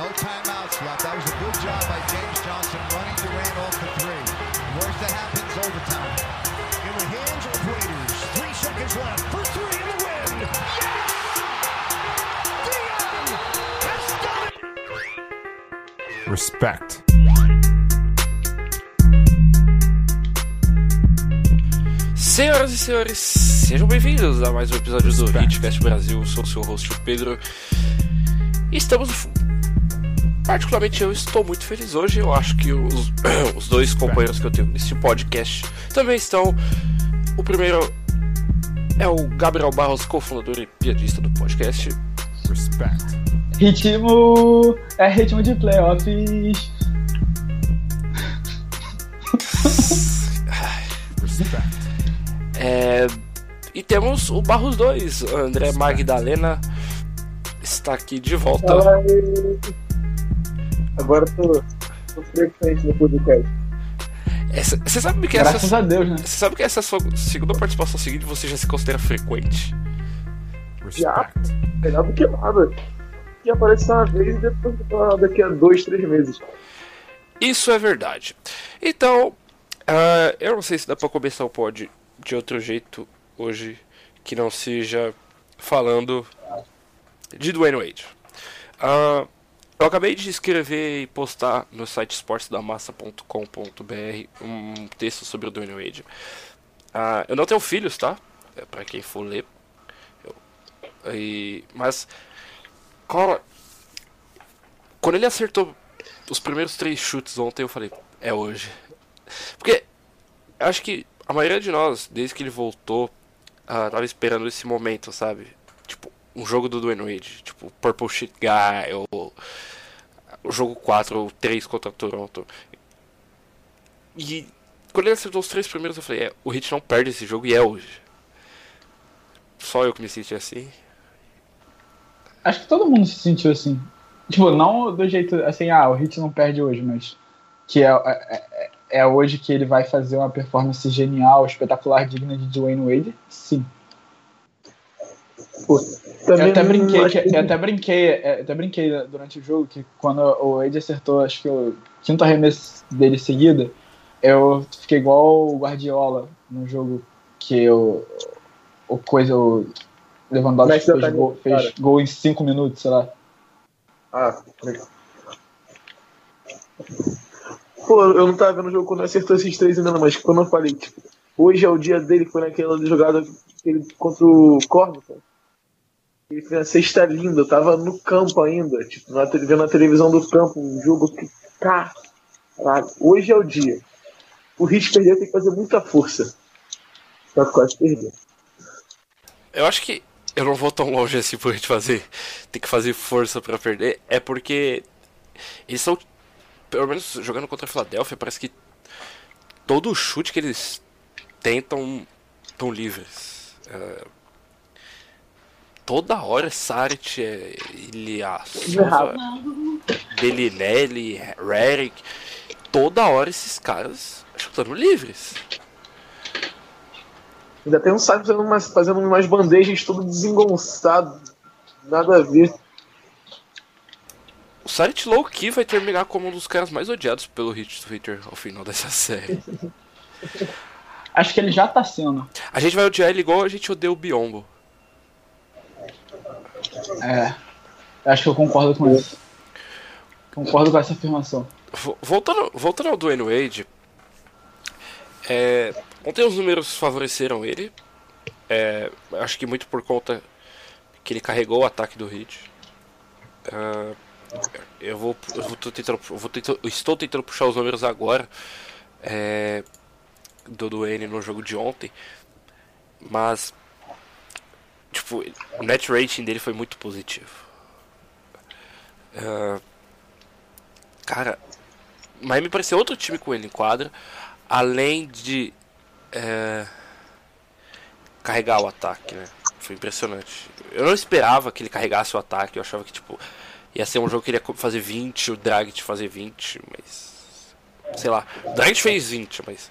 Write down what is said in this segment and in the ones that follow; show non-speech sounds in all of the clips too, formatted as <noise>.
No timeouts left. That was a good job by James Johnson running Durant off the three. Worst that happens, overtime. In the hands of Raiders. Three seconds left for three in the win. Yes! Dion has done it! Respect. Senhoras e senhores, sejam bem-vindos a mais um episódio do. Hitcast Brasil. Eu sou o seu host, o Pedro. E estamos. Particularmente eu estou muito feliz hoje. Eu acho que os, <clears throat> os dois companheiros que eu tenho nesse podcast também estão. O primeiro é o Gabriel Barros, cofundador e piadista do podcast. Respect. Ritmo. É ritmo de playoffs. <laughs> Respect. É, e temos o Barros 2, André Magdalena. Está aqui de volta. Aí. Agora tô, tô frequente no podcast. Essa- Você sabe que essa. Graças a Deus, né? Você sabe que essa sua segunda participação seguinte você já se considera frequente? Já, melhor do que nada. E aparece uma vez e depois daqui a dois, três meses. Isso é verdade. Então, ah, eu não sei se dá pra começar o pod de outro jeito hoje que não seja falando de Dwayne Wade. Ah, eu acabei de escrever e postar no site esportesdamassa.com.br um texto sobre o Dwayne Wade. Ah, eu não tenho filhos, tá? É pra quem for ler. Eu- e- mas, cara, quando ele acertou os primeiros três chutes ontem, eu falei, é hoje. Porque acho que a maioria de nós, desde que ele voltou, ah, tava esperando esse momento, sabe? Um jogo do Dwayne Wade, tipo, Purple Shit Guy, ou o jogo 4 ou 3 contra Toronto. E quando ele acertou os três primeiros, eu falei, é, o Hit não perde esse jogo e é hoje. Só eu que me senti assim. Acho que todo mundo se sentiu assim. Tipo, não do jeito assim, ah, o Hit não perde hoje, mas que é, é, é- é hoje que ele vai fazer uma performance genial, espetacular, digna de Dwayne Wade. Sim. Pô, Eu até brinquei, que- que- eu até brinquei, é, até brinquei durante o jogo que quando o Wade acertou, acho que o quinto arremesso dele seguida, eu fiquei igual o Guardiola no jogo que o, o coisa, o Lewandowski fez, gol, caneta, fez gol em cinco minutos, sei lá. Ah, legal. Pô, eu não tava vendo o jogo quando acertou esses três ainda, não, mas quando eu falei, tipo, hoje é o dia dele, que foi naquela jogada ele, contra o Corvo, cara. Ele fez uma cesta linda, eu tava no campo ainda, tipo, na, vendo na televisão do campo, um jogo que. Caralho, hoje é o dia. O Hit perdeu tem que fazer muita força. Pra quase perder. Eu acho que eu não vou tão longe assim por gente fazer. Tem que fazer força pra perder. É porque eles são. Pelo menos jogando contra a Filadélfia, parece que todo chute que eles tentam estão livres. É, toda hora é Saric, é Ilya Silva, Bellinelli, Redick. Toda hora esses caras chutando livres. Ainda tem um saco fazendo umas, fazendo umas bandejas todo desengonçado. Nada a ver. O Saric low key vai terminar como um dos caras mais odiados pelo hit Twitter ao final dessa <laughs> série. Acho que ele já tá sendo. A gente vai odiar ele igual a gente odeia o Biombo. É. Acho que eu concordo com isso. Concordo com essa afirmação. Vo- Voltando, voltando ao Dwayne Wade, é, ontem os números favoreceram ele. É, acho que muito por conta que ele carregou o ataque do Hit. Ah, eu vou, eu vou tentando, vou tentando- estou tentando puxar os números agora é, do Dwayne no jogo de ontem, mas tipo o net rating dele foi muito positivo. Ah, cara, Miami parecia outro time com ele em quadra, além de é, carregar o ataque, né? Foi impressionante. Eu não esperava que ele carregasse o ataque, eu achava que tipo ia ser um jogo que ele ia fazer 20, o Dragic fazer 20, mas sei lá, o Dragic fez 20, mas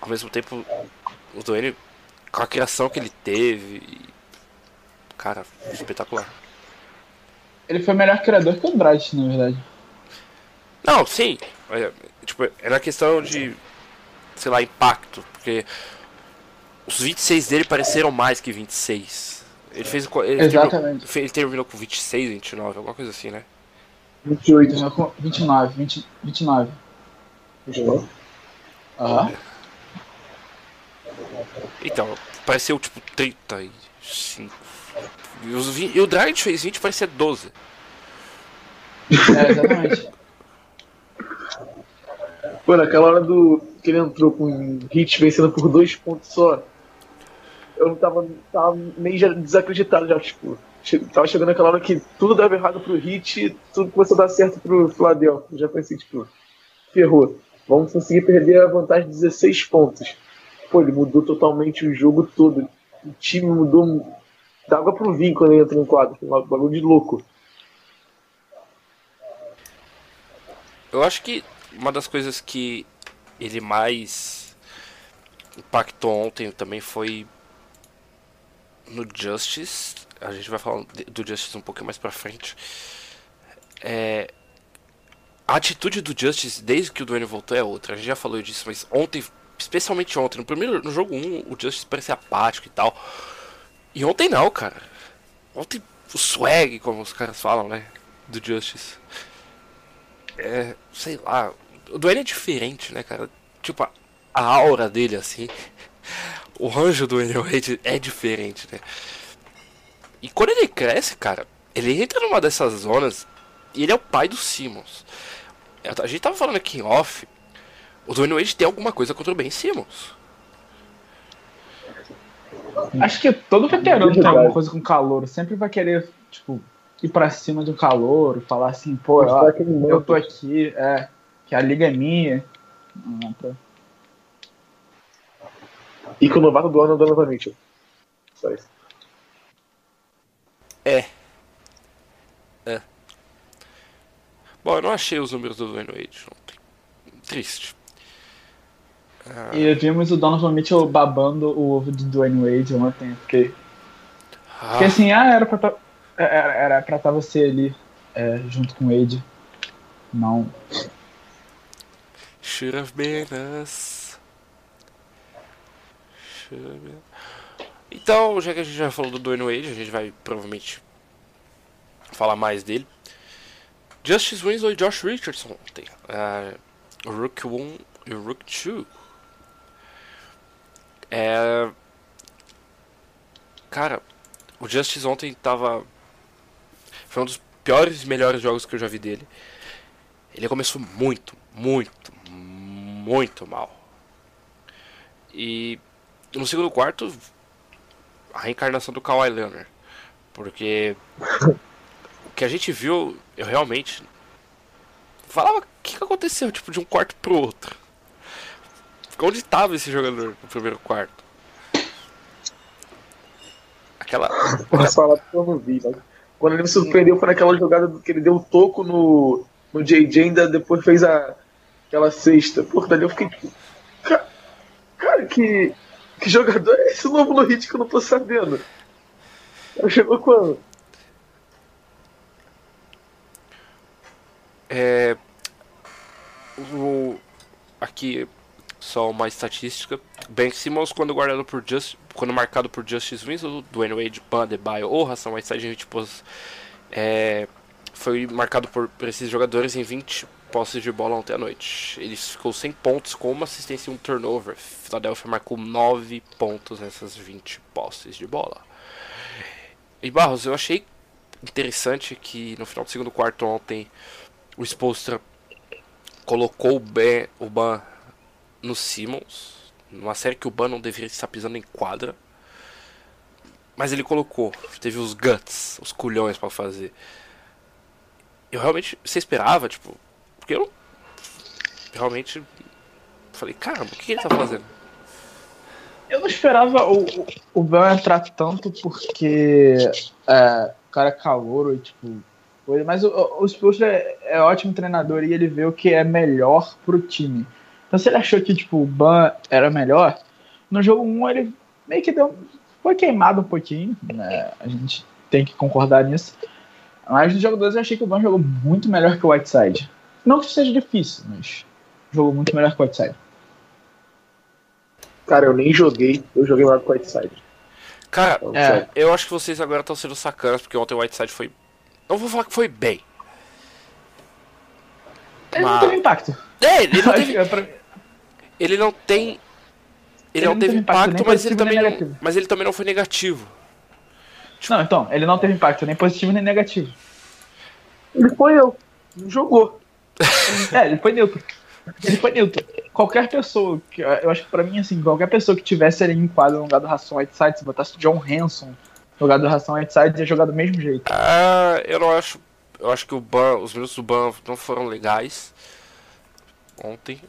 ao mesmo tempo o Dwayne com a criação que ele teve, cara, espetacular. Ele foi melhor criador que o Andrade, na verdade. Não, sim. É, tipo, era questão de, sei lá, impacto. Porque os 26 dele pareceram mais que 26. Ele fez. Ele Exatamente. Terminou, ele terminou com 26, 29, alguma coisa assim, né? 28. Terminou com 29, 20, 29. 29. Aham. Então, pareceu tipo 35. E, os, vi- e o Dragic fez 20 parecia 12. É, exatamente. Pô, naquela hora do que ele entrou com o Hit vencendo por dois pontos só, eu tava, tava meio já desacreditado já, tipo. che- Tava chegando aquela hora que tudo dava errado pro Hit e tudo começou a dar certo pro Philadelphia. Eu já pensei, tipo, ferrou. Vamos conseguir perder a vantagem de 16 pontos. Pô, ele mudou totalmente o jogo todo. O time mudou da água pro vinho quando ele entrou no quadro. Um bagulho de louco. Eu acho que uma das coisas que ele mais impactou ontem também foi no Justice. A gente vai falar do Justice um pouquinho mais pra frente. É, a atitude do Justice desde que o Dwayne voltou é outra. A gente já falou disso, mas ontem, especialmente ontem, no primeiro no jogo 1, o Justice parecia apático e tal. E ontem não, cara. Ontem o swag, como os caras falam, né? Do Justice é, sei lá, o Dwayne é diferente, né, cara? Tipo, a, a aura dele, assim, <laughs> o ranjo do Dwayne Wade é diferente, né? E quando ele cresce, cara, ele entra numa dessas zonas e ele é o pai do Simmons. A gente tava falando aqui em off, o Dwayne Wade tem alguma coisa contra o Ben Simmons. Acho que todo veterano tem alguma coisa com calor. Sempre vai querer, tipo, ir pra cima de um calor, falar assim, pô, ó, eu tô aqui, é, que a liga é minha. Não, pra- E que o novato do ano é o Donovan Mitchell. Só isso. É. É. Bom, eu não achei os números do Dwayne Wade ontem. Triste. E vimos o Donovan Mitchell babando o ovo de Dwayne Wade ontem. Fiquei, Ah, fiquei assim, ah, era pra, tá- era, era pra tá você ali, é, junto com o Wade. Não. Should have been us. Should have been... Então, já que a gente já falou do Dwayne Wade, a gente vai provavelmente falar mais dele. Justice Winslow e Josh Richardson ontem. Uh, Rook 1 e Rook 2. É... Cara, o Justice ontem tava. Foi um dos piores e melhores jogos que eu já vi dele. Ele começou muito, muito, muito mal. E no segundo quarto, a reencarnação do Kawhi Leonard. Porque o que a gente viu, eu realmente falava o que, que aconteceu, tipo, de um quarto pro outro. Onde estava esse jogador no primeiro quarto? Aquela. Posso falar que eu não vi, mas quando ele me surpreendeu foi naquela jogada que ele deu o toco no, no JJ ainda depois fez a, aquela cesta. Pô, dali eu fiquei tipo. "Ca- Cara, que, que jogador é esse novo no hit que eu não tô sabendo? Ela chegou quando? É, o, aqui só uma estatística. Ben Simmons quando guardado por Just, quando marcado por Justice Winslow, Dwayne Wade, Ban Adebayo ou Hassan Whiteside em 20 posses, é, foi marcado por, por esses jogadores em 20 posses de bola ontem à noite. Ele ficou 100 pontos com uma assistência e um turnover. Philadelphia marcou 9 pontos nessas 20 posses de bola. E Barros, eu achei interessante que no final do segundo quarto ontem o Spolstra colocou o, ben, o Ban no Simmons, numa série que o Ban não deveria estar pisando em quadra. Mas ele colocou, teve os guts, os culhões pra fazer. Eu realmente, você esperava, tipo, porque eu realmente falei, caramba, o que, ele tá fazendo? Eu não esperava o, o- o entrar tanto porque é, o cara é calouro e tipo. Mas o, o, Spolstra é, é ótimo treinador e ele vê o que é melhor pro time. Então se ele achou que tipo, o Ban era melhor, no jogo 1 ele meio que deu. Foi queimado um pouquinho, né? A gente tem que concordar nisso. Mas no jogo 2 eu achei que o Ban jogou muito melhor que o Whiteside. Não que isso seja difícil, mas jogou muito melhor que o Whiteside. Cara, eu nem joguei, eu joguei lá com o Whiteside. Cara, Então, É. eu acho que vocês agora estão sendo sacanas, porque ontem o Whiteside foi. Não vou falar que foi bem. Ele Mas- não teve impacto. É, ele não <laughs> teve. Ele não tem. Ele, não teve impacto, nem mas ele também não. Mas ele também não foi negativo. Não, então, ele não teve impacto nem positivo nem negativo. Ele foi eu, não jogou. É, ele foi neutro. Ele foi neutro. Qualquer pessoa, que, eu acho que pra mim, assim, qualquer pessoa que tivesse ali em quadro no lugar do Ração Whiteside, se botasse John Hanson no lugar do Ração Whiteside, ia jogar do mesmo jeito. Ah, eu não acho. Eu acho que o ban, os minutos do ban não foram legais. Ontem.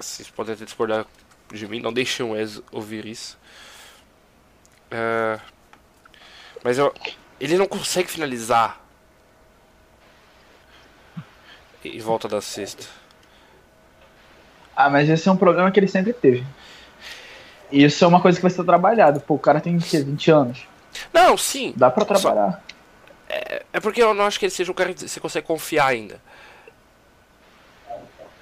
Vocês podem até discordar de mim, não deixem o Wes ouvir isso. Ah, mas eu, ele não consegue finalizar. Em volta da cesta. Ah, mas esse é um problema que ele sempre teve. E isso é uma coisa que vai ser trabalhado. Pô, o cara tem o quê? 20 anos. Não, sim. Dá pra trabalhar. É porque eu não acho que ele seja um cara que você consegue confiar ainda.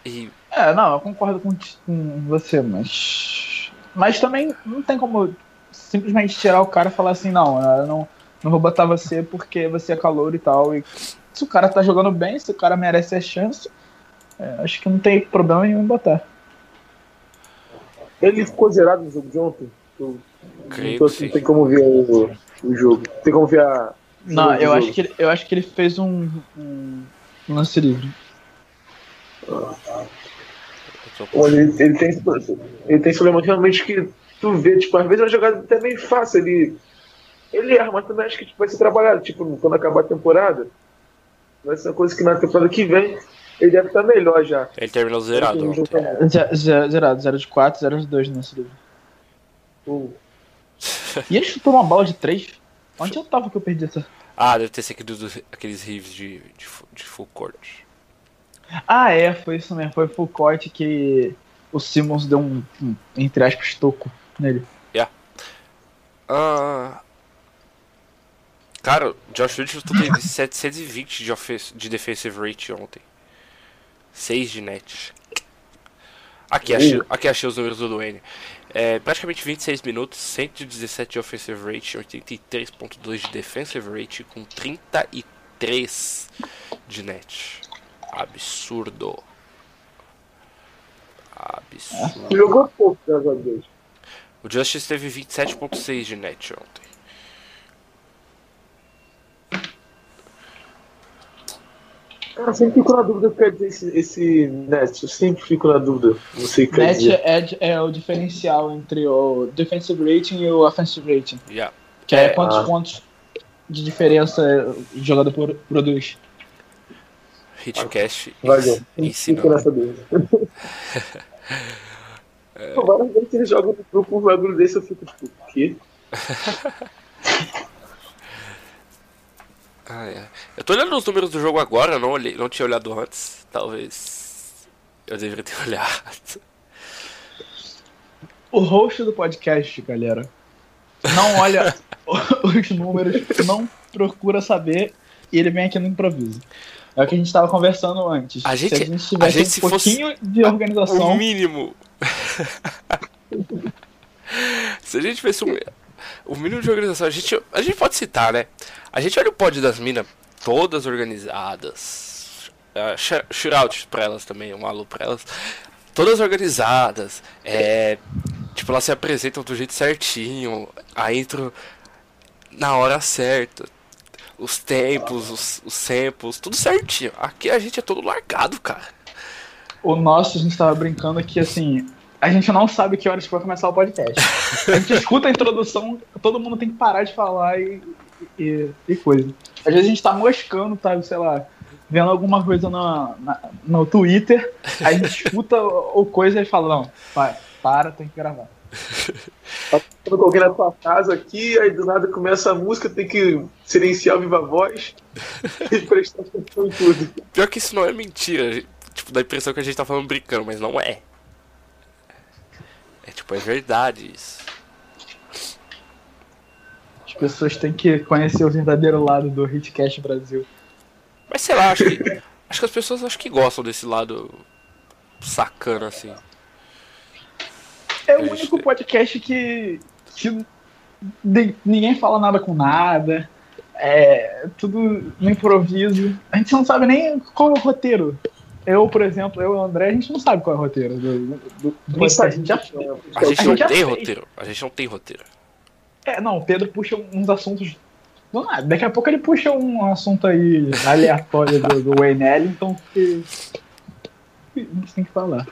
E É, não, eu concordo com, com você, mas. Mas também não tem como simplesmente tirar o cara e falar assim, não, eu não, não vou botar você porque você é calor e tal. E se o cara tá jogando bem, se o cara merece a chance, é, acho que não tem problema nenhum em botar. Ele ficou zerado no jogo de ontem. Eu, Creio não, tô- que sim. não tem como ver o, o jogo. Tem como ver a. Não, eu acho, que ele, eu acho que ele fez um, um lance livre. Olha, ele, ele tem, ele tem esse problema realmente que tu vê, tipo, às vezes é uma jogada até bem fácil, ele, ele erra, mas também acho que tipo, vai ser trabalhado, tipo, quando acabar a temporada, vai ser uma coisa que na temporada que vem ele deve estar melhor já. Ele terminou zerado Ele tem ontem. jogo também. Ze- ze- Zerado, 0 de 4, 0 de 2 no lance livre. Pô, <laughs> E ele chutou uma bola de 3? Onde eu tava que eu perdi essa? Ah, deve ter sido aqueles rives de, de, de full court. Ah, é, foi isso mesmo. Foi court que o Simmons deu um, um, entre aspas, toco nele. Ah, cara, o Josh Richardson teve <laughs> 720 de, de defensive rate ontem. 6 de net. Aqui achei, aqui achei os números do Duane. É, praticamente 26 minutos, 117 de offensive rate, 83.2 de defensive rate, com 33 de net. Absurdo. Absurdo. Jogou pouco, graças a Deus. O Justice teve 27.6 de net ontem. Cara, sempre fico na dúvida o que quer dizer esse, esse net. Eu sempre fico na dúvida. Não sei o Net é, é o diferencial entre o defensive rating e o offensive rating. Yeah. Que é, É, quantos ah. pontos de diferença o jogador pro- produz. Hitcast Valeu. ensina. Fico nessa dúvida. <laughs> Pô, Várias vezes eles jogam no grupo um bagulho desse, eu fico tipo, o quê? <laughs> Ah, é. Eu tô olhando os números do jogo agora, eu não, olhei, não tinha olhado antes. Talvez eu deveria ter <laughs> olhado. O host do podcast, galera, não olha os números, não procura saber e ele vem aqui no improviso. É o que a gente estava conversando antes. A gente- se a gente tivesse a gente, um pouquinho de organização, O mínimo. <laughs> Se a gente tivesse um. O mínimo de organização, a gente, a gente pode citar, né? A gente olha o pod das minas todas organizadas. Uh, shootout pra elas também, um alô pra elas. Todas organizadas. É, tipo, elas se apresentam do jeito certinho. A intro na hora certa. Os tempos, os, os samples, tudo certinho. Aqui a gente é todo largado, cara. o nosso, a gente estava brincando aqui assim. A gente não sabe que horas que vai começar o podcast. A gente <laughs> escuta a introdução, todo mundo tem que parar de falar e, e, e coisa. Às vezes a gente tá moscando, tá, sei lá, vendo alguma coisa no, na- no Twitter, aí a gente <laughs> escuta o o coisa e fala, não, para, para, tem que gravar. Quando alguém na tua casa aqui, aí do nada começa a música, tem que silenciar o viva voz <laughs> e prestar atenção em tudo. Pior que isso não é mentira. Tipo, dá a impressão que a gente tá falando brincando, mas não é. É tipo, é verdade isso. pessoas têm que conhecer o verdadeiro lado do Hitcast Brasil. Mas sei lá, acho que. acho que as pessoas acho que gostam desse lado sacana, assim. É o Eles único podcast que, que ninguém fala nada com nada. É tudo no improviso. A gente não sabe nem qual é o roteiro. Eu, por exemplo, eu e o André, a gente não sabe qual é o roteiro do, do, do podcast. A sabe. gente já A gente A não tem roteiro. A gente não tem roteiro. É, não, o Pedro puxa uns assuntos. do nada. Daqui a pouco ele puxa um assunto aí aleatório do, do Wayne Ellington que. que a gente tem que falar.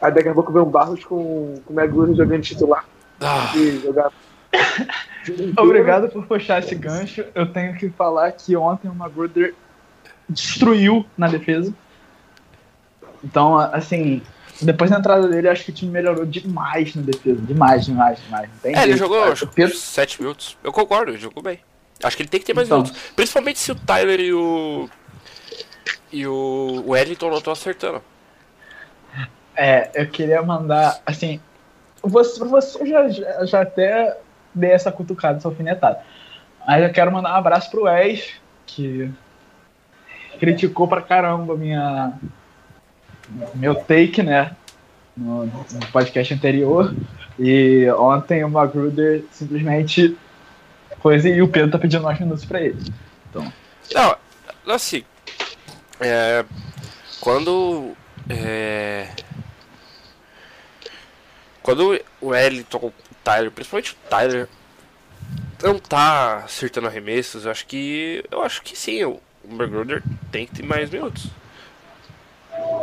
Aí daqui a pouco vem um Barros com, com o Meguro jogando titular. Ah, E jogar. <laughs> Obrigado por puxar esse gancho. Eu tenho que falar que ontem o Magruder destruiu na defesa. Então, assim, depois da entrada dele, acho que o time melhorou demais na defesa. Demais, demais, demais. Não tem é, ele jeito, jogou cara. acho, Pedro, 7 minutos. Eu concordo, ele jogou bem. Acho que ele tem que ter mais Então. minutos. Principalmente se o Tyler e o. E o, o Wellington não estão acertando. É, eu queria mandar, assim, você, você já, já, até dei essa cutucada, essa alfinetada. Mas eu quero mandar um abraço pro Wes, que criticou pra caramba minha meu take, né? No, no podcast anterior. E ontem o Magruder simplesmente coisa e o Pedro tá pedindo mais minutos pra ele. Não, assim. É, quando. É, quando o Wellington, o Tyler, principalmente o Tyler, não tá acertando arremessos, eu acho que. Eu acho que sim, o Magruder tem que ter mais minutos.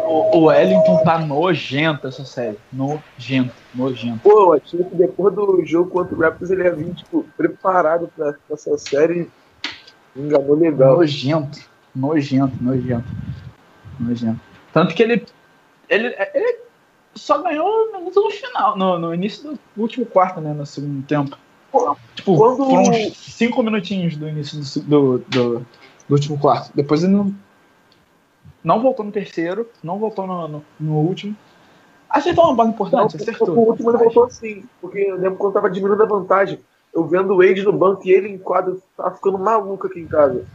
O, o Wellington tá nojento essa série. Nojento, nojento. Pô, eu achei que depois do jogo contra o Raptors ele ia vir, tipo, preparado pra, pra essa série. Enganou legal. Nojento, nojento, nojento. Nojento. Tanto que ele. Ele, ele só ganhou minuto no final, no, no início do último quarto, né? No segundo tempo. Tipo, Quando- foram uns cinco minutinhos do início do, do, do, do último quarto. Depois ele não, não voltou no terceiro, não voltou no, no, no último. Acertou uma bola Não, importante, acertou. o último ele voltou assim, porque eu lembro quando tava diminuindo a vantagem. Eu vendo o Wade no banco e ele em quadro, tava ficando maluco aqui em casa.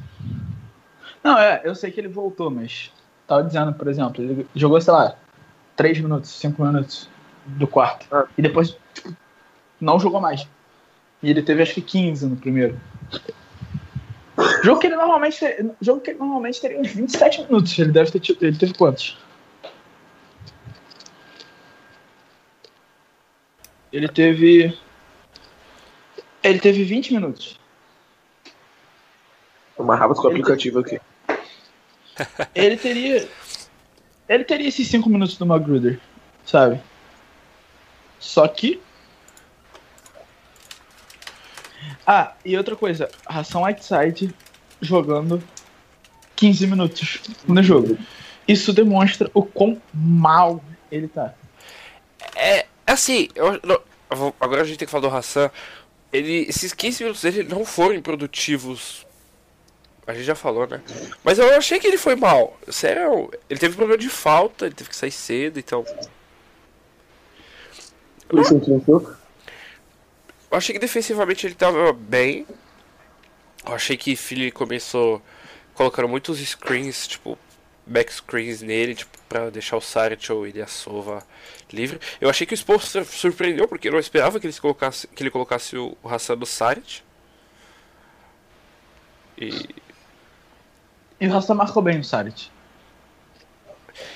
Não, é, eu sei que ele voltou, mas tava dizendo, por exemplo, ele jogou, sei lá, 3 minutos, 5 minutos do quarto. Ah. E depois, tipo, não jogou mais. E ele teve acho que 15 no primeiro. Jogo que ele normalmente, jogo que ele normalmente teria uns 27 minutos. Ele deve ter tido, ele teve quantos? Ele teve ele teve 20 minutos. Eu amarrava com o aplicativo aqui. ele teria. Ele teria esses 5 minutos do Magruder, sabe? Só que. Ah, e outra coisa, Ração Whiteside jogando 15 minutos no jogo. Isso demonstra o quão mal ele tá. É, assim, eu, não, agora a gente tem que falar do Hassan. Ele, esses 15 minutos dele não foram improdutivos. A gente já falou, né? Mas eu achei que ele foi mal. Sério, ele teve problema de falta, ele teve que sair cedo, então. Isso. Eu achei que defensivamente ele tava bem. Eu achei que Philly começou colocando muitos screens, tipo, back screens nele, tipo, pra deixar o Saric ou ele a Sova livre. Eu achei que o Spurs sur- surpreendeu, porque eu não esperava que ele colocasse, que ele colocasse o, o Hassan no Saric. E E o Ração marcou bem o Sarit.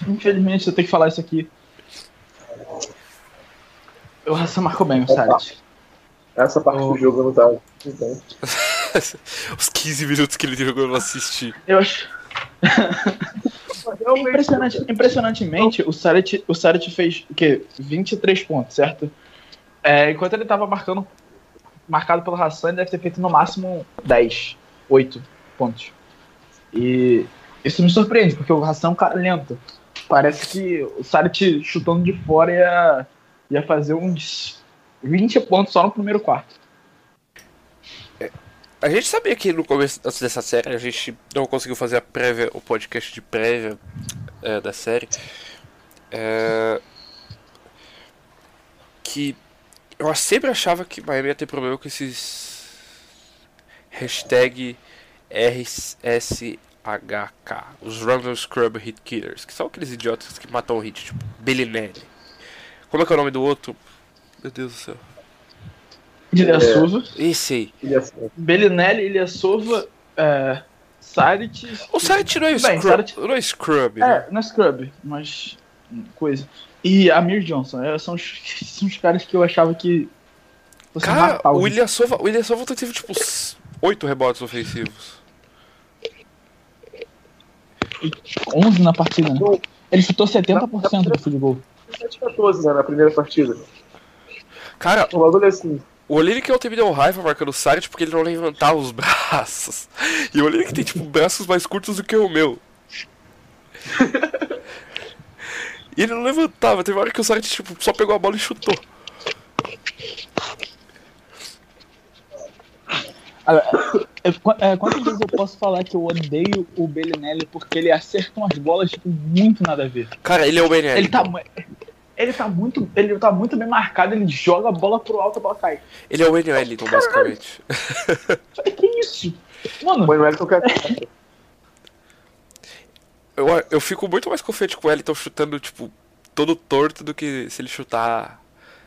Infelizmente eu tenho que falar isso aqui. O Ração marcou bem o Sarit. Essa parte Oh. do jogo eu não tava. Então, <laughs> os 15 minutos que ele jogou eu não assisti. Eu acho. <laughs> Impressionante, impressionantemente, o Sarit, o Sarit fez o quê? 23 pontos, certo? É, enquanto ele tava marcando, marcado pelo Hassan, ele deve ter feito no máximo 10, 8 pontos. E isso me surpreende, porque o Hassan é um cara lento. Parece que o Sarit chutando de fora ia, ia fazer uns 20 pontos só no primeiro quarto. A gente sabia que no começo dessa série a gente não conseguiu fazer a prévia, o podcast de prévia é, da série. É, que eu sempre achava que Miami ia ter problema com esses Hashtag RSHK. Os Random Scrub Hit Killers. Que são aqueles idiotas que matam o hit, tipo Bellinelli. Como é que é o nome do outro? Meu Deus do céu. Ilha Silva, Esse aí. É. Belinelli, Ilha Silva, é, Sarit. O Sarit não é Bem, Scrub. Sarit- Não é Scrub, né? É, não é Scrub, mas. coisa. E Amir Johnson, é, são, os, <laughs> são os caras que eu achava que. Você Cara, o William Sova teve tipo 8 rebotes ofensivos. 11 na partida, né? Ele chutou 70% do field goal. 7-14, né, na primeira partida. Cara, O bagulho é assim. o Olinick ontem me deu raiva marcando o Sarit porque ele não levantava os <laughs> braços. E o Olinick tem tipo braços mais curtos do que o meu. <laughs> E ele não levantava, teve uma hora que o Sarit tipo, só pegou a bola e chutou. <coughs> É, é, quantas vezes eu posso falar que eu odeio o Bellinelli porque ele acerta umas bolas tipo, muito nada a ver? Cara, ele é o BNL. Ele tá, ele tá muito, ele tá muito bem marcado, ele joga a bola pro alto, a bola cai. Ele é o NL, então, basicamente. Que isso? Mano, O Wellington quer. Eu, eu fico muito mais confiante com o Wellington chutando, tipo, todo torto do que se ele chutar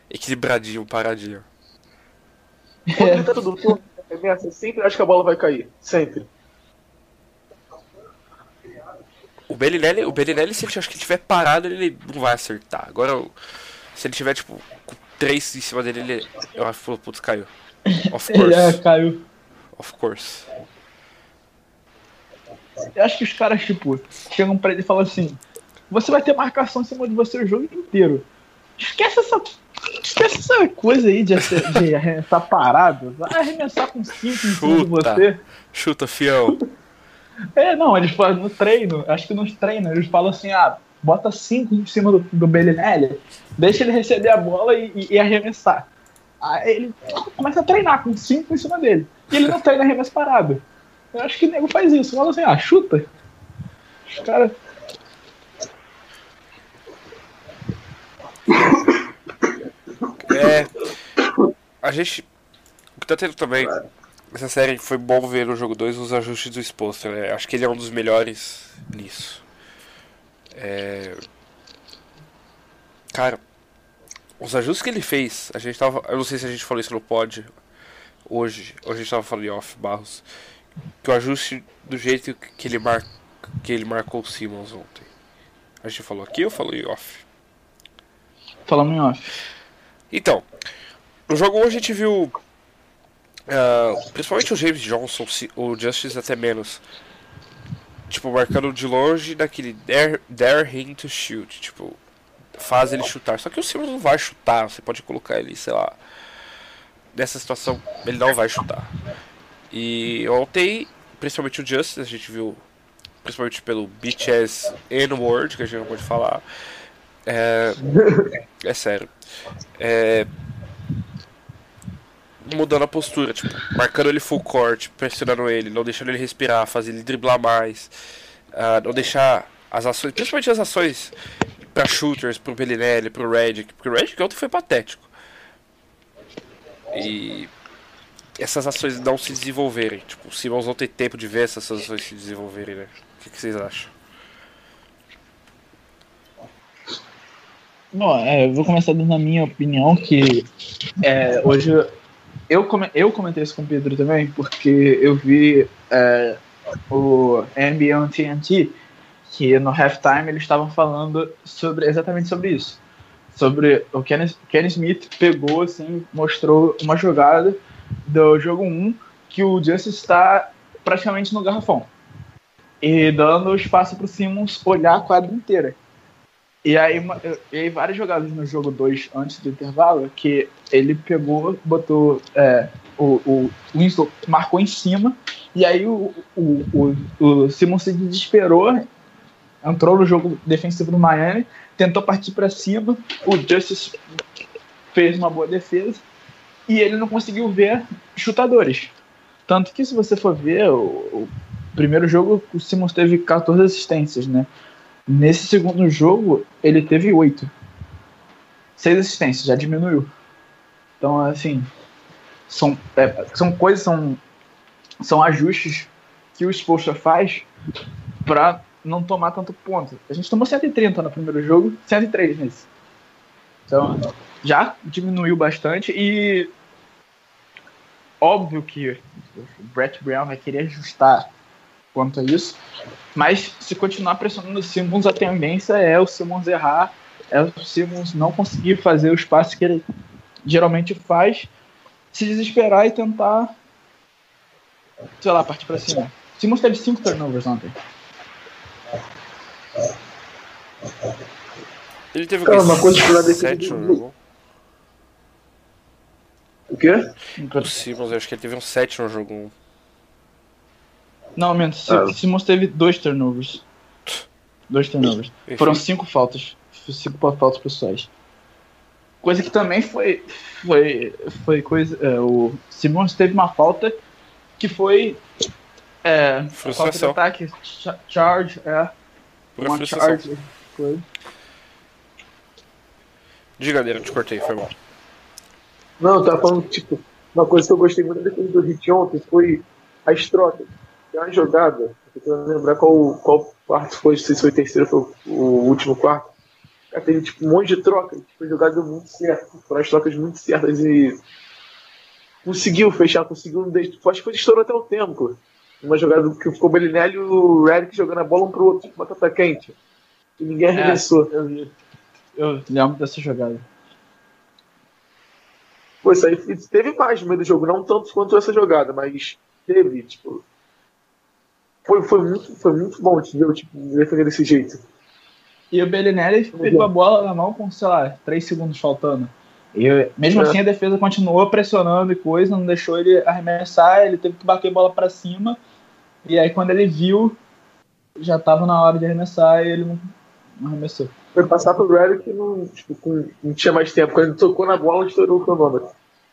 equilibradinho, paradinho. Quando ele tá todo torto, você sempre acha que a bola vai cair. Sempre. O Bellinelli, o Bellinelli, se ele acha que ele tiver parado, ele não vai acertar. Agora, se ele tiver, tipo, com três em cima dele, ele. Eu acho que, putz, caiu. Of <laughs> é, course. caiu. Of course. Eu acho que os caras, tipo, chegam pra ele e falam assim: você vai ter marcação em cima de você o jogo inteiro. Esquece essa. Esquece essa coisa aí de, de <laughs> arremessar parado. Vai arremessar com 5 em cima de você. Chuta, fião. <laughs> É, não, eles falam no treino, acho que nos treinos, eles falam assim, ah, bota 5 em cima do, do Bellinelli, deixa ele receber a bola e, e- e arremessar. Aí ele começa a treinar com 5 em cima dele. E ele não treina arremesso parado. Eu acho que o nego faz isso. Fala assim, ah, chuta. Os caras. É. A gente. O que tá tendo também. Essa série foi bom ver no jogo 2 os ajustes do Exposter, né? Acho que ele é um dos melhores nisso. É. Cara, os ajustes que ele fez, a gente tava. Eu não sei se a gente falou isso no pod hoje, ou a gente tava falando em off Barros. Que o ajuste do jeito que ele, mar... que ele marcou o Simmons ontem. A gente falou aqui ou falou em off? Falamos em off. Então, no jogo hoje a gente viu. ah, principalmente o James Johnson, o Justice até menos. Tipo, marcando de longe daquele dare, dare him to shoot. Tipo, faz ele chutar. Só que o Simmons não vai chutar. Você pode colocar ele, sei lá. Nessa situação, ele não vai chutar. E ontem, principalmente o Justice, a gente viu. Principalmente pelo Bitch N-word, que a gente não pode falar. É, é sério. É, mudando a postura, tipo, marcando ele full court, pressionando ele, não deixando ele respirar, fazendo ele driblar mais, ah, não deixar as ações, principalmente as ações pra shooters, pro Bellinelli, pro Redick, porque o Redick ontem foi patético. E essas ações não se desenvolverem, tipo, o Simmons não tem tempo de ver essas ações se desenvolverem, né? O que, que vocês acham? Bom, é, eu vou começar dando a minha opinião, que é, hoje eu, come- eu comentei isso com o Pedro também, porque eu vi é, o NBA TNT, que no halftime eles estavam falando sobre exatamente sobre isso. Sobre o Kenny, Kenny Smith pegou, assim, mostrou uma jogada do jogo 1 que o Justice está praticamente no garrafão. E dando espaço para o Simmons olhar a quadra inteira. E aí, e aí várias jogadas no jogo 2 antes do intervalo que ele pegou, botou é, o, o Winslow marcou em cima e aí o, o, o, o Simon se desesperou, entrou no jogo defensivo do Miami, tentou partir para cima, o Justice fez uma boa defesa e ele não conseguiu ver chutadores. Tanto que se você for ver o, o primeiro jogo o Simmons teve 14 assistências, né? Nesse segundo jogo, ele teve oito. Seis assistências, já diminuiu. Então, assim, são, é, são coisas, são são ajustes que o Spolstra faz pra não tomar tanto ponto. A gente tomou 130 no primeiro jogo, 103 nesse. Então, já diminuiu bastante e óbvio que o Brett Brown vai querer ajustar quanto a isso, mas se continuar pressionando o Simmons, a tendência é o Simmons errar, é o Simmons não conseguir fazer o espaço que ele geralmente faz, se desesperar e tentar, sei lá, partir pra cima. O Simmons teve 5 turnovers ontem. Ele teve Cara, uma coisa que eu sete no jogo. O quê? O Simmons, eu acho que ele teve um 7 no jogo 1. Não, menos. Si- Ah. Simmons teve dois turnovers. Dois turnovers. Enfim. Foram cinco faltas. Cinco faltas pessoais. Coisa que também foi. Foi. Foi coisa. é, o Simmons teve uma falta que foi. É, falta de Frustração. ataque. cha- Charge, é. Pura Uma frustração. charge. Foi. Diga, Leandro, te cortei, foi mal. Não, eu tava falando, tipo, uma coisa que eu gostei muito da defesa do Hit ontem foi as trocas. Tem uma jogada, eu tentando lembrar qual, qual quarto foi, não sei se foi o terceiro ou foi o último quarto. Cara, teve tipo, um monte de trocas, tipo, a jogada muito certo, foram as trocas muito certas e conseguiu fechar, conseguiu, acho que foi estourou até o tempo. Uma jogada que ficou o Belinelli e o Redick jogando a bola um pro outro, tipo, batata quente. E ninguém arremessou. Eu vi. Eu lembro dessa jogada. Pô, isso aí teve mais no meio do jogo, não tanto quanto essa jogada, mas teve, tipo. Foi, foi, muito, foi muito bom, entendeu? Tipo, defender desse jeito. E o Bellinelli pegou a bola na mão com, sei lá, 3 segundos faltando. E mesmo É. assim a defesa continuou pressionando e coisa, não deixou ele arremessar, ele teve que bater a bola pra cima. E aí quando ele viu, já tava na hora de arremessar e ele não, não arremessou. Foi passar pro Redick que não, tipo, com- não tinha mais tempo. Quando ele tocou na bola, estourou o cronômetro.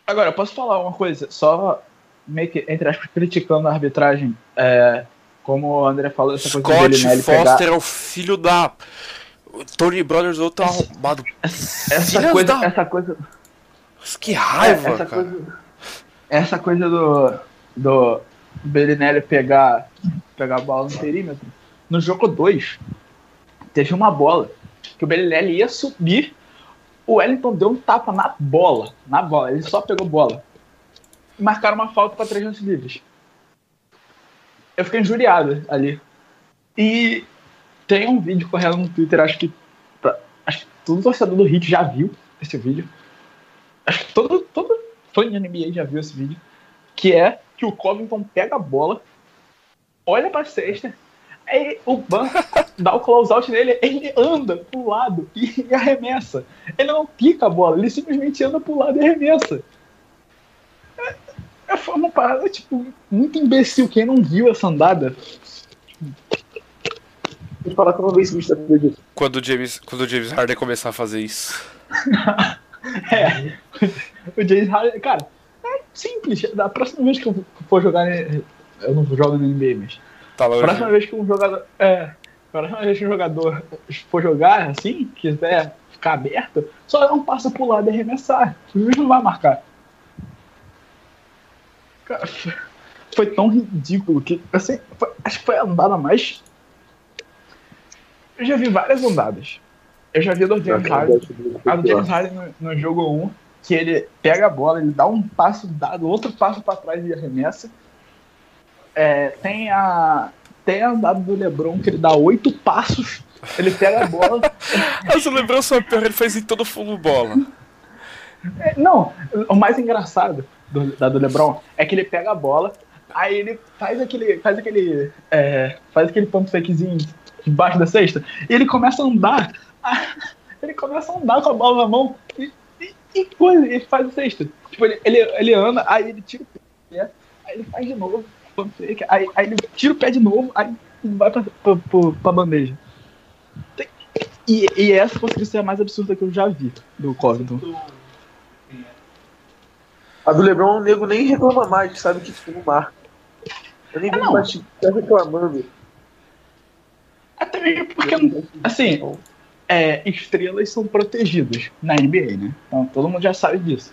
Agora, eu posso falar uma coisa, só meio que, entre aspas, criticando a arbitragem, é, como o André falou, essa coisa do Scott Bellinelli Foster pegar... é o filho da. O Tony Brothers outro arrombado. Essa Filhas coisa, da- essa coisa, Que raiva, É, essa cara. coisa, essa coisa do, do Bellinelli pegar, pegar a bola no perímetro. No jogo 2, teve uma bola que o Bellinelli ia subir, o Wellington deu um tapa na bola. Na bola, ele só pegou bola. E marcaram uma falta para três lances livres. Eu fiquei injuriado ali. E tem um vídeo correndo no Twitter, acho que, pra- acho que todo torcedor do Hit já viu esse vídeo acho que todo, todo fã de NBA já viu esse vídeo, que é que o Covington pega a bola, olha pra cesta, aí o Ban dá o close-out nele, ele anda pro lado e, e arremessa. Ele não pica a bola, ele simplesmente anda pro lado e arremessa. É, foi uma parada, tipo, muito imbecil. Quem não viu essa andada, Vou falar que eu não vi esse vídeo da disso. Quando o James, quando o James Harden começar a fazer isso. <laughs> É. O James Harden, cara, é simples. Da próxima vez que eu for jogar. Eu não jogo no NBA, mas. Tá Próxima vez que um jogador. É. Próxima vez que um jogador for jogar assim, quiser ficar aberto, só dá um passo pro lado e arremessar. O juiz não vai marcar. Cara, foi- tão ridículo que. Assim, foi- acho que foi a andada mais. Eu já vi várias andadas. Eu já vi a do James Harden. A do James Harden no, no jogo 1, que ele pega a bola, ele dá um passo dado, outro passo pra trás e arremessa. É, tem a. Tem a andada do Lebron, que ele dá oito passos, ele pega a bola. <laughs> Mas o Lebron só pior, ele faz em todo full bola. É, Não, o mais engraçado do, da do LeBron é que ele pega a bola, aí ele faz aquele. faz aquele. é, faz aquele pump fakezinho debaixo da cesta, e ele começa a andar. <laughs> Ele começa a andar com a bola na mão e, e, e coisa, e faz a cesta. Tipo, ele, ele, ele anda, aí ele tira o pé, aí ele faz de novo, pump fake, aí, aí ele tira o pé de novo, aí vai pra, pra, pra, pra bandeja. E, e essa ser a mais absurda que eu já vi do Covington. A do Lebron, o nego nem reclama mais, sabe que tipo, não marca. Eu nem É, vejo mais tá reclamando. Até mesmo porque, assim, é, estrelas são protegidas na NBA, né? Então todo mundo já sabe disso.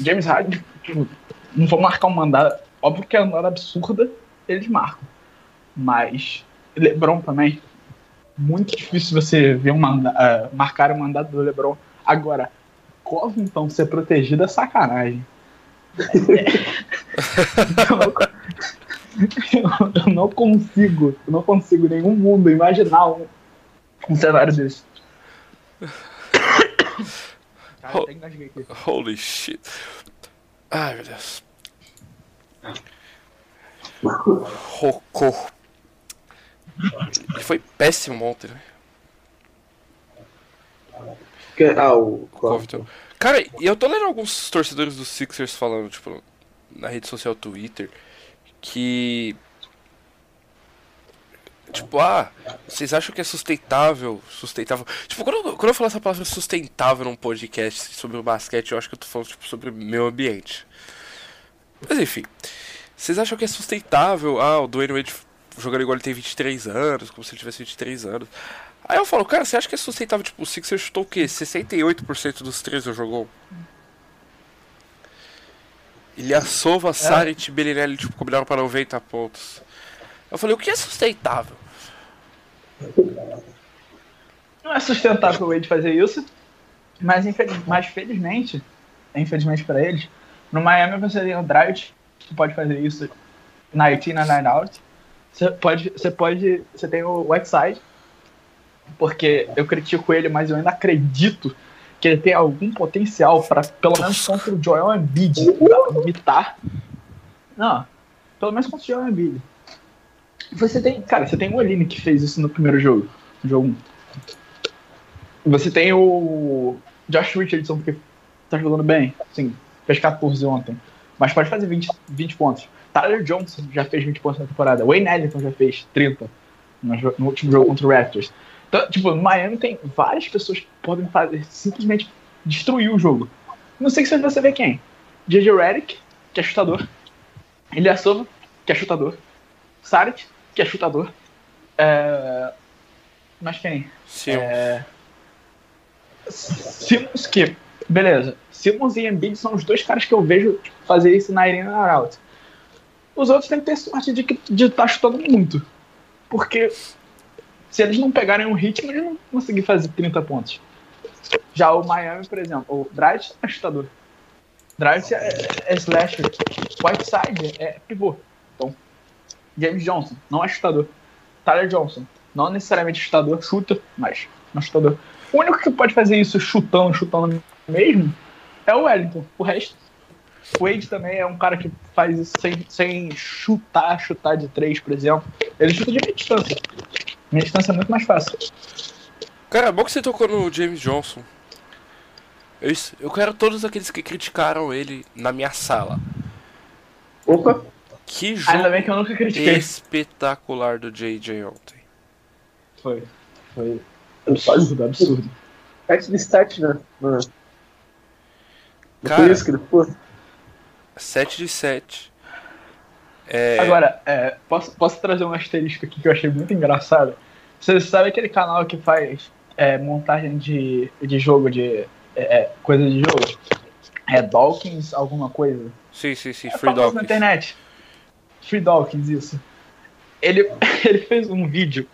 James Harden, tipo, não vou marcar uma andada, óbvio que é uma hora absurda, eles marcam. Mas LeBron também. Muito difícil você ver um manda uh, marcar o um mandado do LeBron. Agora, Covington ser protegido é sacanagem. Eu, eu não consigo, eu não consigo em nenhum mundo imaginar um, um cenário desse. Cara, Ho-. Holy shit. Ai, meu Deus. Rocô. Ele foi péssimo ontem, né? Que- Ah, o. Covington. Cara, eu tô lendo alguns torcedores dos Sixers falando, tipo, na rede social Twitter, que. Tipo, ah, vocês acham que é sustentável? Sustentável. Tipo, quando eu, quando eu falo essa palavra sustentável num podcast sobre o basquete, eu acho que eu tô falando, tipo, sobre meio ambiente. Mas enfim. Vocês acham que é sustentável? Ah, o Dwayne Wade jogando igual ele tem 23 anos, como se ele tivesse 23 anos. Aí eu falo, cara, você acha que é sustentável? Tipo, o Sixers chutou o quê? 68% dos três eu jogou? Ele assova, Saric e Bellinelli, tipo, combinaram para 90 pontos. Eu falei, o que é sustentável? Não é sustentável o Wade fazer isso, mas, infeliz, mas felizmente, infelizmente pra eles, no Miami você tem o Dragic, que pode fazer isso night in and night out. Você pode, você pode, você tem o Whiteside, porque eu critico ele, mas eu ainda acredito que ele tem algum potencial para pelo menos contra o Joel Embiid imitar. Não, pelo menos contra o Joel Embiid. Você tem, cara, você tem o Oline que fez isso no primeiro jogo, no jogo 1. Você tem o Josh Richardson que tá jogando bem, sim, fez 14 ontem, mas pode fazer 20, 20 pontos. Tyler Johnson já fez 20 pontos na temporada. Wayne Ellington já fez 30 no, no último jogo contra o Raptors. Então, tipo, no Miami tem várias pessoas que podem fazer, simplesmente destruir o jogo. Não sei se você vê quem. JJ Redick, que é chutador. Ilyasova, que é chutador. Saric, que é chutador. É... Mas quem? Sim. É... Simmons, que, beleza. Simmons e Embiid são os dois caras que eu vejo tipo, fazer isso na Arena Out. Os outros têm que ter sorte de estar de tá chutando muito. Porque se eles não pegarem um ritmo, eles não vão conseguir fazer 30 pontos. Já o Miami, por exemplo, o Dright é chutador. Dright é, é slasher. Whiteside é pivô. Então, James Johnson não é chutador. Tyler Johnson não necessariamente chutador, chuta, mas não é chutador. O único que pode fazer isso chutando, chutando mesmo é o Wellington. O resto. O Wade também é um cara que faz isso sem, sem chutar, chutar de três, por exemplo. Ele chuta de distância. Meia distância é muito mais fácil. Cara, é bom que você tocou no James Johnson. Eu, eu quero todos aqueles que criticaram ele na minha sala. Opa! Que Ainda jogo bem que eu nunca critiquei. espetacular do JJ ontem. Foi. Foi absurdo, absurdo. Site de stat, né? Não, não Cara, foi isso que ele foi? 7 de 7. É, Agora, é, posso, posso trazer um asterisco aqui que eu achei muito engraçado? Você sabe aquele canal que faz é, montagem de, de jogo, de é, é, coisa de jogo? É Dawkins alguma coisa? sim, sim, sim, É Free famoso na Dawkins. internet. Free Dawkins, isso. Ele, <laughs> ele fez um vídeo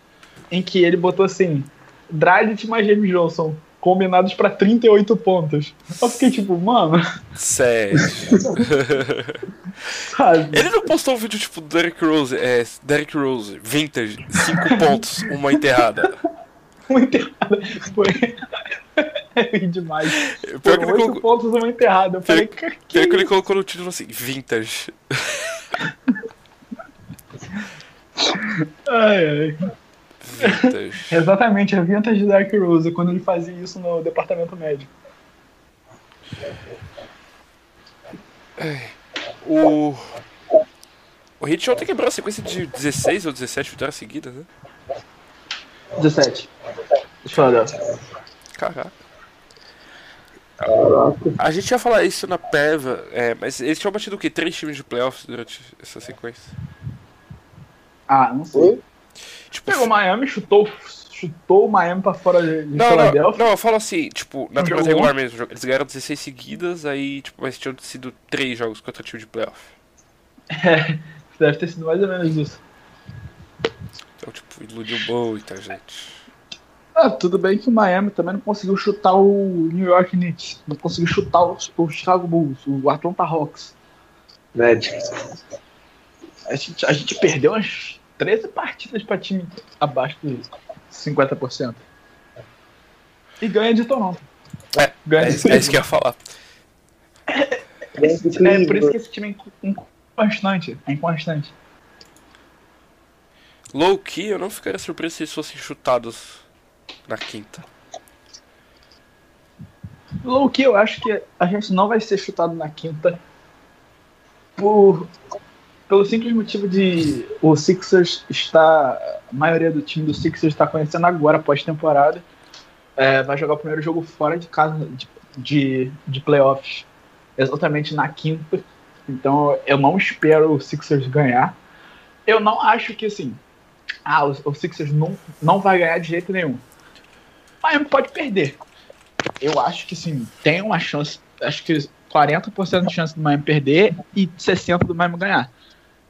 em que ele botou assim: Dragic mais James Johnson combinados pra 38 pontos. Eu fiquei tipo, mano, 7. <laughs> sabe? Ele não postou um vídeo tipo Derrick Rose, é, Derrick Rose, vintage, 5 <laughs> pontos, uma enterrada. Uma enterrada. Foi. <laughs> É demais. Pior que Foram ele oito colocou, pontos uma enterrada. Eu falei, cara, que pior que ele colocou no título assim, vintage. Ai, ai. Vintage. <laughs> Exatamente, a vintage de Dark Rose, quando ele fazia isso no departamento médico. O. O Hit ontem quebrou a sequência de 16 ou 17 vitórias seguidas, né? 17. Deixa eu olhar. Caraca. A gente ia falar isso na Peva, é, mas eles tinham batido o quê? Três times de playoffs durante essa sequência. Ah, não sei. Oi? Tipo, Pegou o Miami, chutou, chutou o Miami pra fora de, Não, não, Philadelphia. não, eu falo assim, tipo, na Não temporada jogou? regular mesmo, eles ganharam 16 seguidas, aí, tipo, mas tinham sido 3 jogos contra time de playoff. É, <laughs> deve ter sido mais ou menos isso. Então, tipo, iludiu muita gente. Ah, tudo bem que o Miami também não conseguiu chutar o New York Knicks, não conseguiu chutar o, o Chicago Bulls, o Atlanta Hawks. Magic. A gente, a gente perdeu umas 13 partidas pra time abaixo de 50%. E ganha de Toronto. É, Ganha é, de é isso que eu ia falar. É por isso que esse time é inconstante. É inconstante. Low key, eu não ficaria surpreso se eles fossem chutados na quinta. Low key, eu acho que a gente não vai ser chutado na quinta por pelo simples motivo de o Sixers está a maioria do time do Sixers está conhecendo agora pós-temporada é, vai jogar o primeiro jogo fora de casa de, de, de playoffs exatamente na quinta. Então eu não espero o Sixers ganhar. Eu não acho que assim ah, o, o Sixers não, não vai ganhar de jeito nenhum. Miami pode perder. Eu acho que sim, tem uma chance, acho que 40% de chance do Miami perder e 60% do Miami ganhar.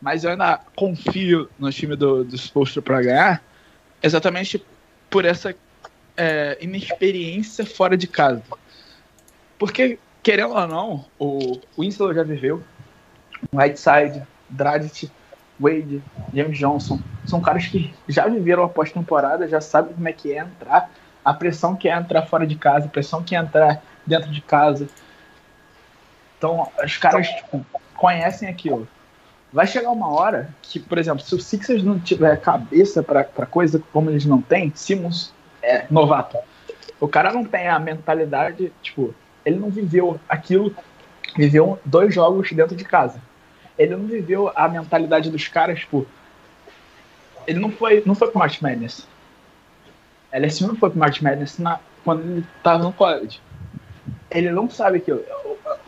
Mas eu ainda confio no time do, Spolstra para ganhar, exatamente por essa é, inexperiência fora de casa. Porque, querendo ou não, o Winslow já viveu, Whiteside, Dragic, Wade, James Johnson, são caras que já viveram a pós-temporada, já sabem como é que é entrar, a pressão que é entrar fora de casa, a pressão que é entrar dentro de casa. Então, os caras tipo, conhecem aquilo. Vai chegar uma hora que, por exemplo, se o Sixers não tiver cabeça para coisa como eles não têm, Simmons é novato. O cara não tem a mentalidade, tipo, ele não viveu aquilo, viveu dois jogos dentro de casa. Ele não viveu a mentalidade dos caras, tipo, ele não foi, não foi pro March Madness. LSU não foi pro March Madness na, quando ele tava no college. Ele não sabe que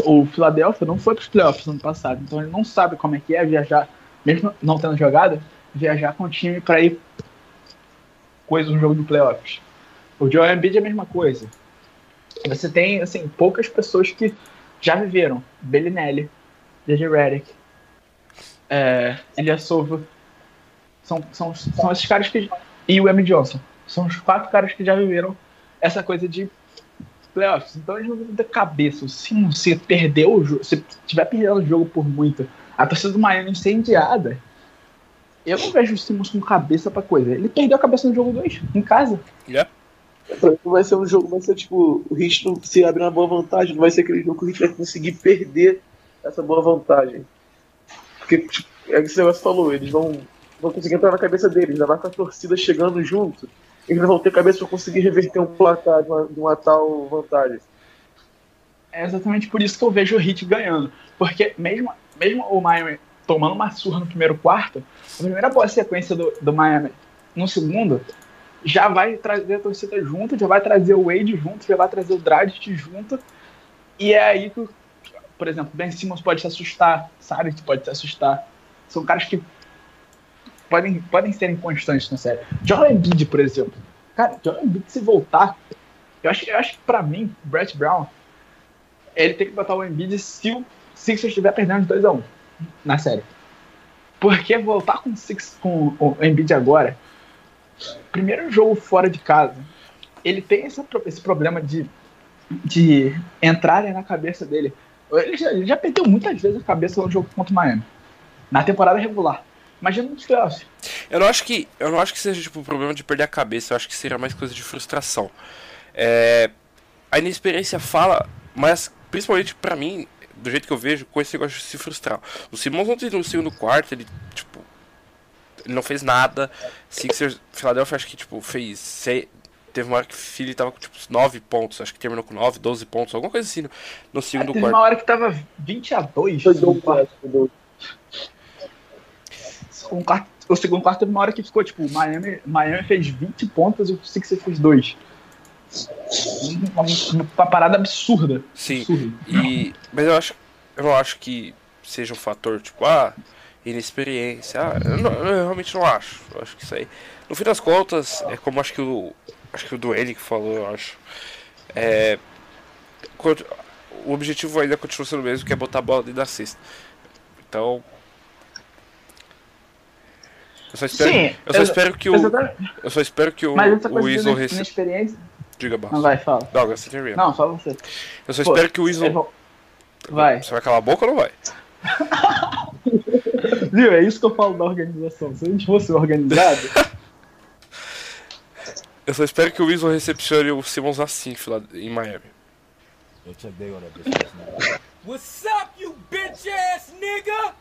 o Philadelphia não foi pros playoffs no ano passado, então ele não sabe como é que é viajar, mesmo não tendo jogado, viajar com o time para ir coisa no jogo de playoffs. O Joel Embiid é a mesma coisa. Você tem, assim, poucas pessoas que já viveram. Bellinelli, J.J. Redick, é, Ilha Sova. São, são, são esses caras que... E o M. Johnson. São os quatro caras que já viveram essa coisa de playoffs. Então eles não vão ter cabeça. Se você perdeu o jogo, se tiver perdendo o jogo por muito, a torcida do Miami incendiada, eu não vejo o Simmons com cabeça pra coisa. Ele perdeu a cabeça no jogo 2, em casa. Yeah. Vai ser um jogo, vai ser tipo, o não se abrir uma boa vantagem, não vai ser aquele jogo que o Hit vai conseguir perder essa boa vantagem. Porque, tipo, é o que negócio falou, eles vão, vão conseguir entrar na cabeça deles, ainda mais com a torcida chegando junto eles vão ter cabeça para conseguir reverter um placar de uma, de uma, tal vantagem. É exatamente por isso que eu vejo o Heat ganhando. Porque mesmo, mesmo o Miami tomando uma surra no primeiro quarto, a primeira boa sequência do, do Miami no segundo já vai trazer a torcida junto, já vai trazer o Wade junto, já vai trazer o Dragic junto. E é aí que, por exemplo, Ben Simmons pode se assustar, Saric pode se assustar. São caras que podem, podem ser inconstantes na série. Joel Embiid, por exemplo. Cara, Joel Embiid se voltar, eu acho, eu acho que pra mim, Brett Brown, ele tem que botar o Embiid se o Sixers estiver perdendo de 2x1 na série. Porque voltar com, six, com o Embiid agora, primeiro jogo fora de casa, ele tem esse, esse problema de, de entrarem na cabeça dele. Ele já, ele já perdeu muitas vezes a cabeça no jogo contra o Miami. Na temporada regular. Imagina nos playoffs. Eu não acho que eu não acho que seja tipo um problema de perder a cabeça, eu acho que seria mais coisa de frustração. É, a inexperiência fala, mas principalmente para mim, do jeito que eu vejo, com esse negócio de se frustrar. O Simons ontem no segundo quarto, ele tipo ele não fez nada. Sixers, Philadelphia acho que tipo fez seis, teve uma hora que o Philly tava com tipo 9 pontos, acho que terminou com 9, 12 pontos, alguma coisa assim no, no segundo É, teve quarto. uma hora que tava 20 a 2 Foi quarto. Um quarto, o segundo quarto teve uma hora que ficou, tipo, Miami, Miami fez 20 pontos e o Sixers fez 2. Uma, uma parada absurda. Sim. absurda. E, mas eu acho, eu acho que seja um fator tipo, ah, inexperiência. Ah, eu, não- eu realmente não acho. Eu acho que isso aí. No fim das contas, é como acho que o. Acho que o Duane que falou, eu acho. É. O objetivo ainda continua sendo o mesmo, que é botar a bola dentro da cesta. Então, Eu só espero, Sim, eu só eu- espero que o, Exatamente. eu só espero que o, o Weasel receba. Diga, Barros. Não, vai, fala. Não, você termina. Não, fala você. Eu só Pô, espero que o Weasel. bom. Vai. Você vai calar a boca ou não vai? <laughs> Viu? É isso que eu falo da organização. Se a gente fosse organizado, <laughs> Eu só espero que o Weasel recepcione o Simmons assim, lá em Miami. What's up, you bitch ass nigga?